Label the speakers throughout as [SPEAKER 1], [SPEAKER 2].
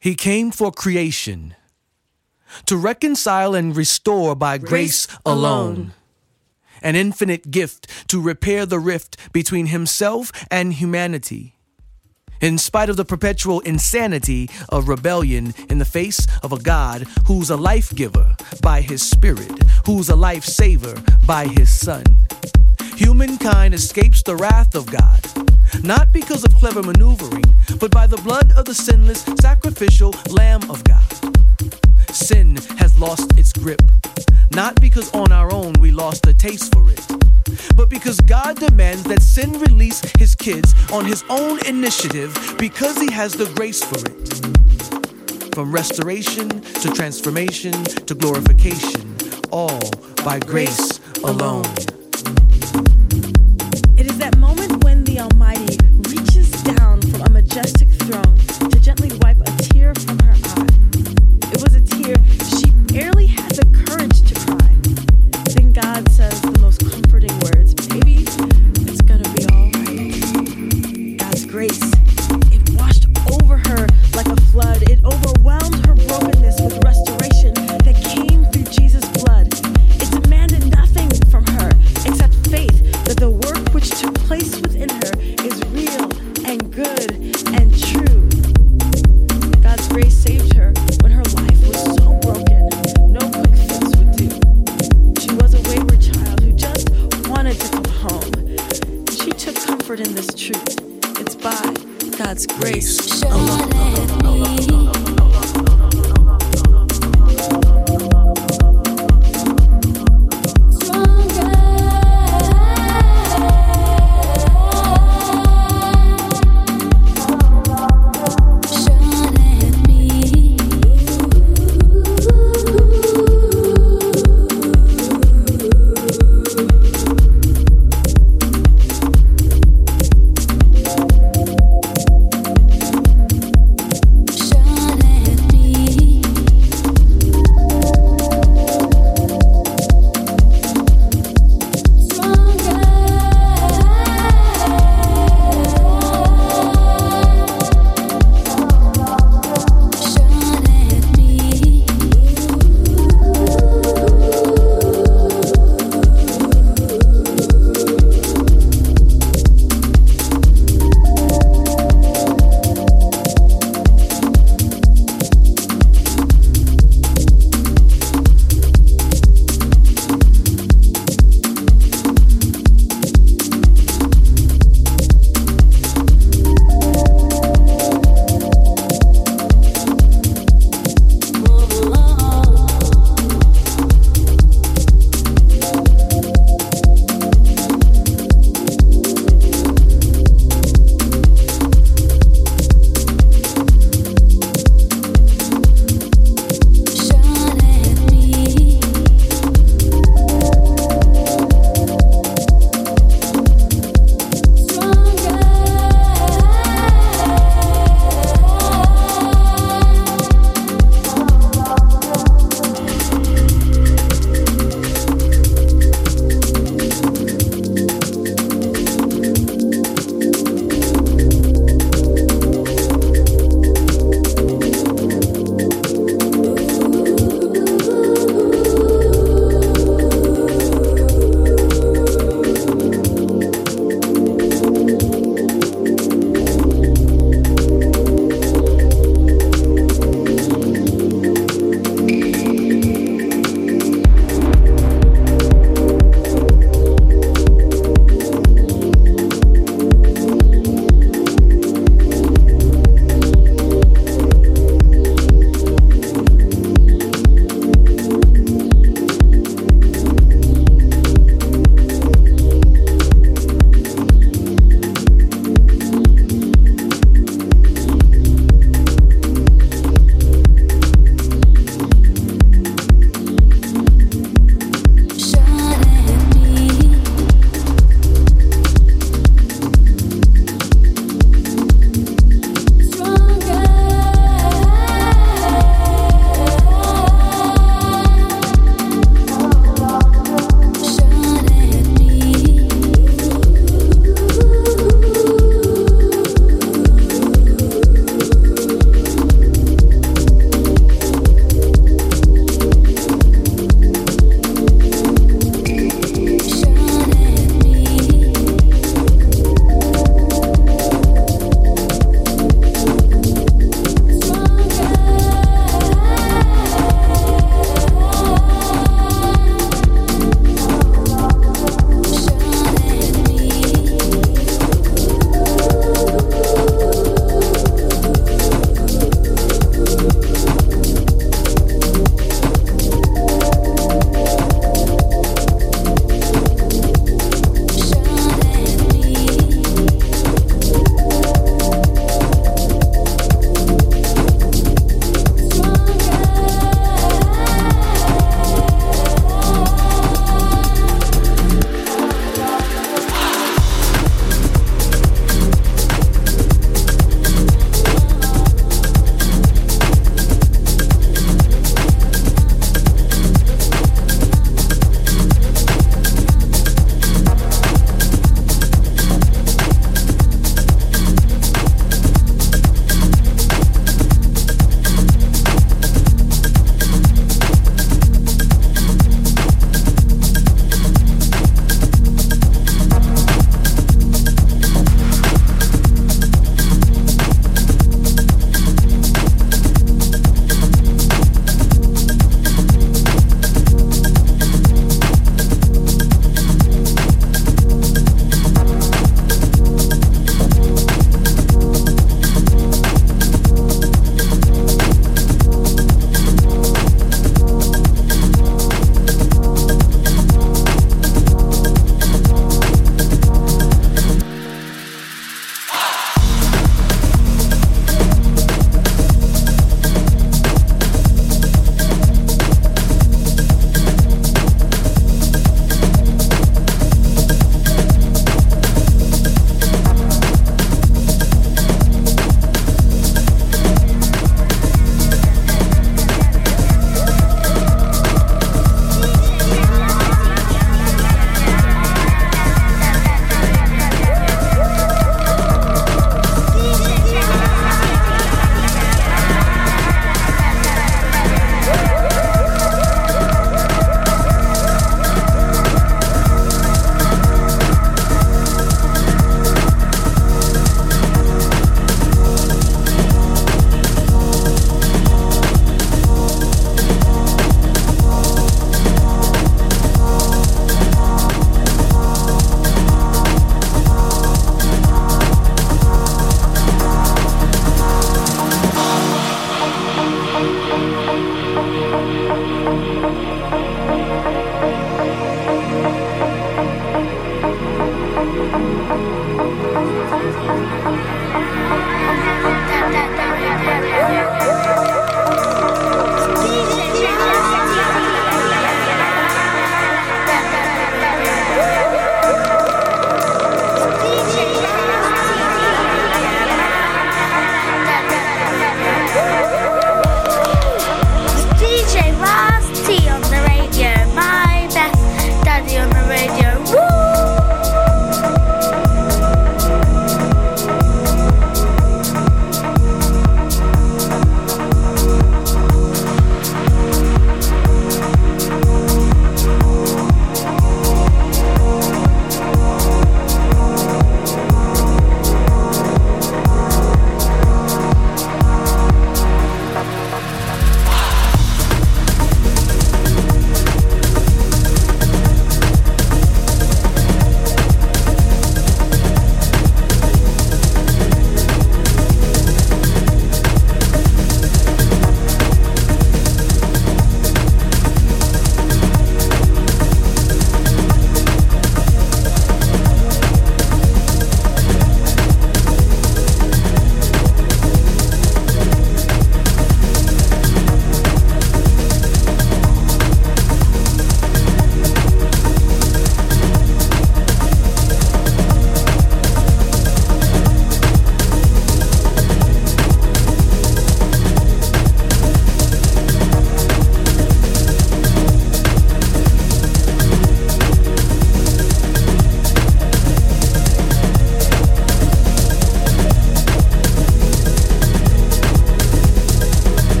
[SPEAKER 1] He came for creation, to reconcile and restore by grace, grace alone. alone. An infinite gift to repair the rift between himself and humanity. In spite of the perpetual insanity of rebellion in the face of a God who's a life giver by his Spirit, who's a life saver by his Son. Humankind escapes the wrath of God, not because of clever maneuvering, but by the blood of the sinless, sacrificial Lamb of God. Sin has lost its grip, not because on our own we lost a taste for it, but because God demands that sin release his kids on his own initiative because he has the grace for it. From restoration to transformation to glorification, all by grace alone.
[SPEAKER 2] majestic throne to gently wipe a tear from her eye. It was a tear she barely has the courage to cry. Then God says the most comforting words, baby, it's gonna be alright. God's grace, it washed over her like a flood. It overwhelmed her brokenness with restoration that came through Jesus' blood. It demanded nothing from her
[SPEAKER 3] except faith that
[SPEAKER 4] the work which took place within her is real and good God's grace.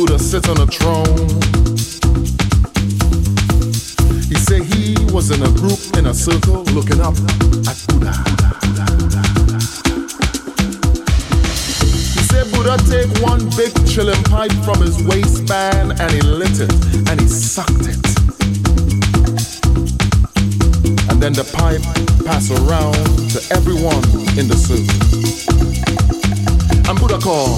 [SPEAKER 4] Buddha sits on a throne. He said he was in a group in a circle looking up at Buddha. He said Buddha take one big chilling pipe from his waistband and he lit it and he sucked it. And then the pipe passed around to everyone in the circle. And Buddha call.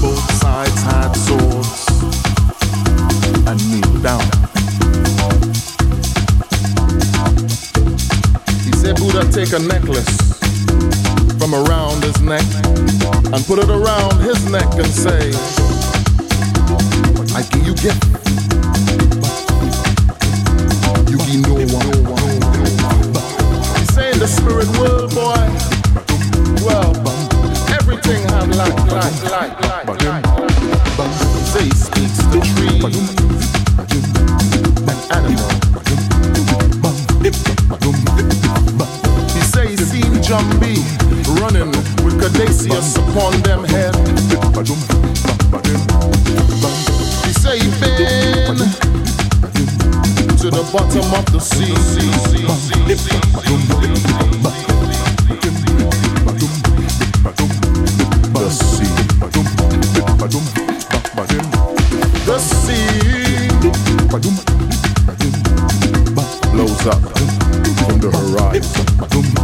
[SPEAKER 4] both sides had swords and kneeled down. He said, Buddha, take a necklace from around his neck and put it around his neck and say, you gift Blows up from the horizon.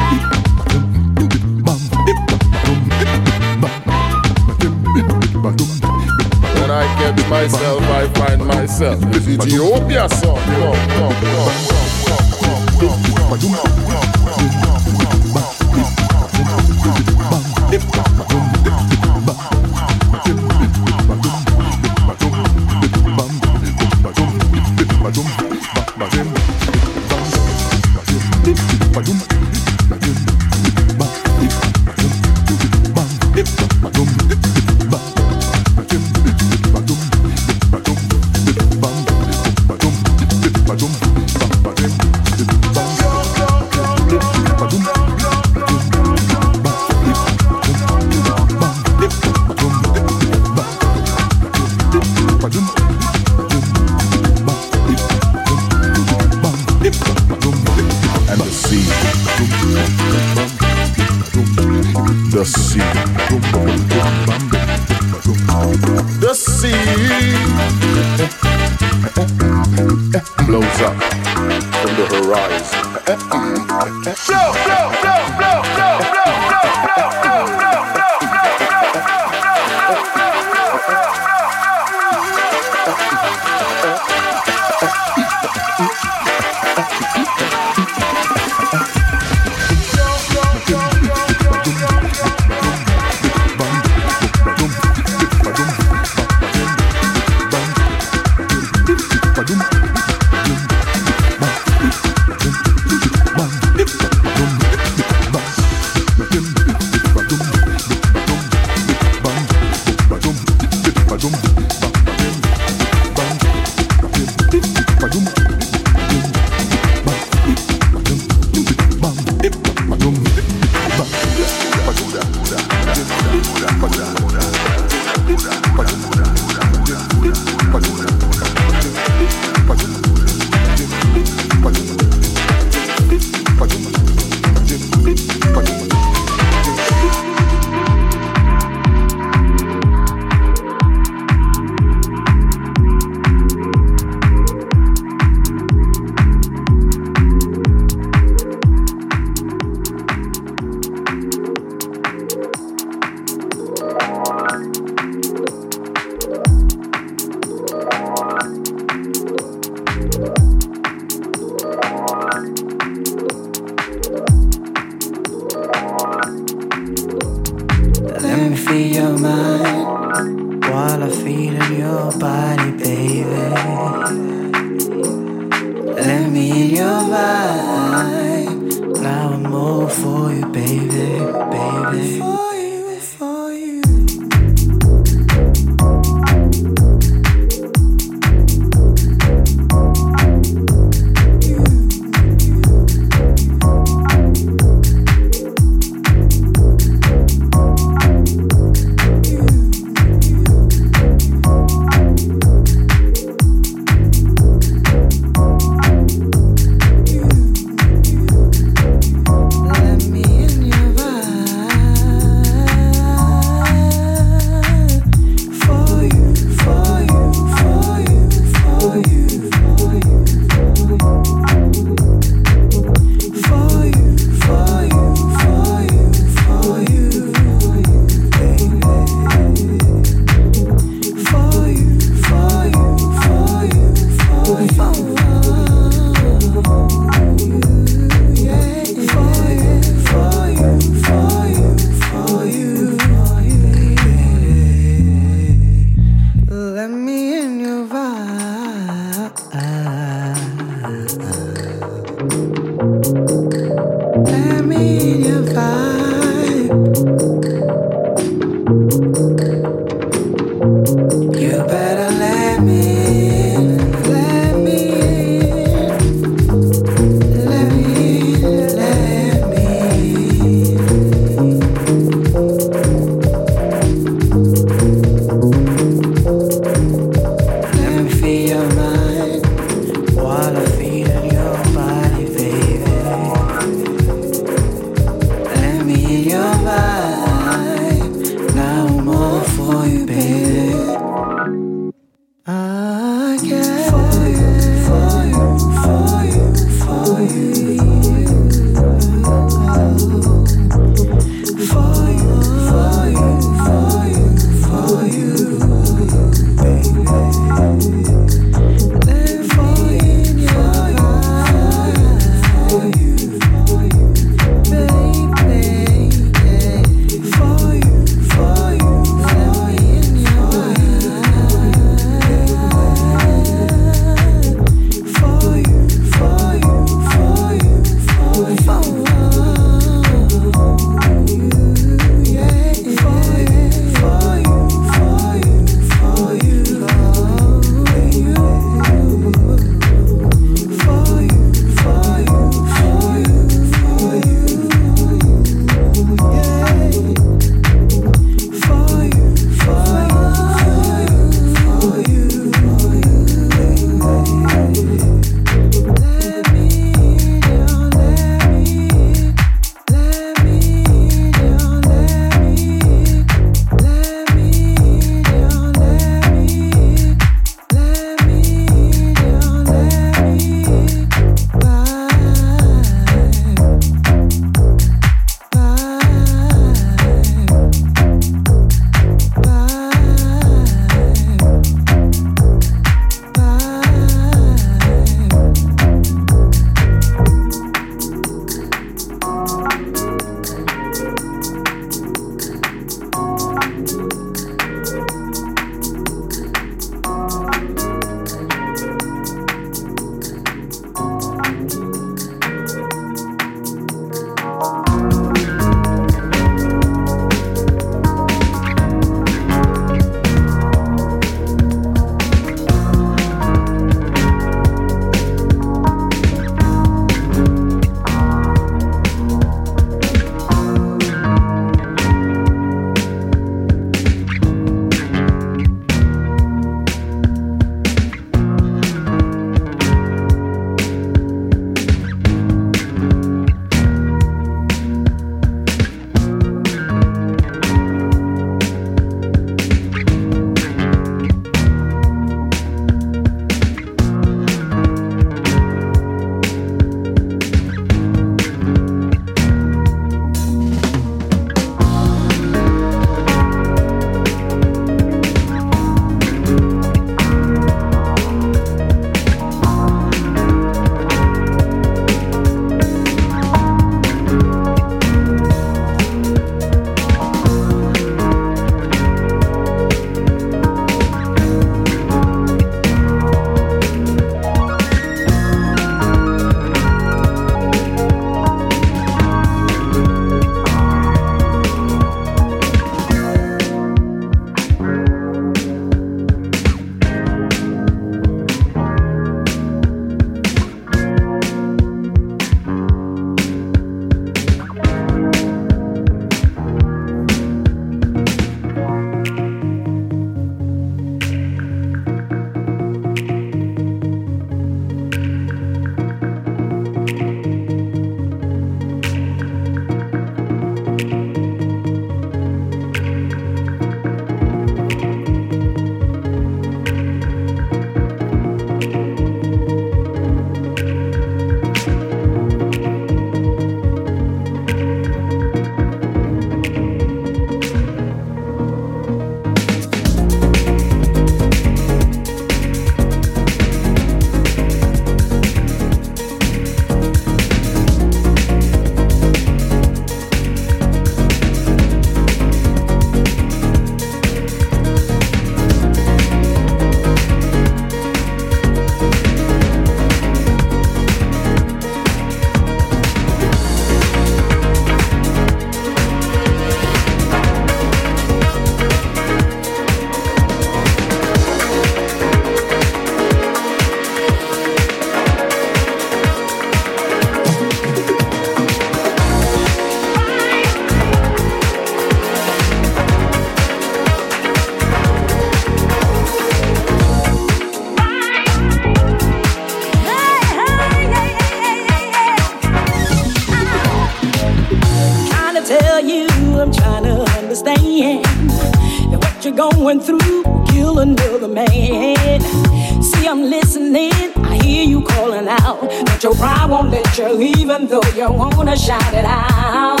[SPEAKER 4] Your pride won't let you even though you wanna shout it out.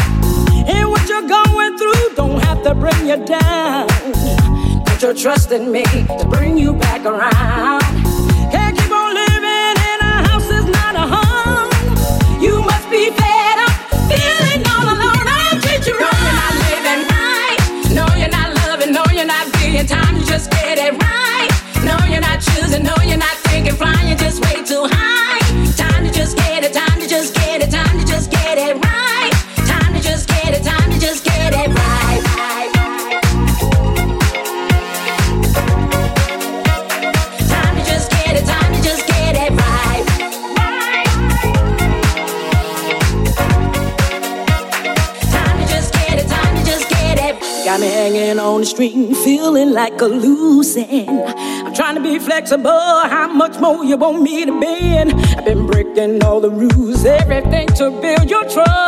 [SPEAKER 4] And what you're going through don't have to bring you down. Put your trust in me to bring you back around. Can't keep on living in a house that's not a home. You must be fed up, feeling all alone. I'll treat you wrong. No, you're not living right. No, you're not loving. No, you're not being time. You just get it right. No, you're not choosing. No, you're not thinking flying. Just way too high. string, feeling like a loose end. I'm trying to
[SPEAKER 5] be flexible. How much more you want me to bend? I've been breaking all the rules, everything to build your trust.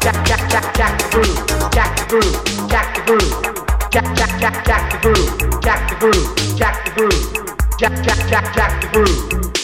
[SPEAKER 6] jack jack jack jack the groove, jack the groove, jack the groove, jack jack jack jack the groove, jack the groove, jack the groove, jack jack jack jack the groove.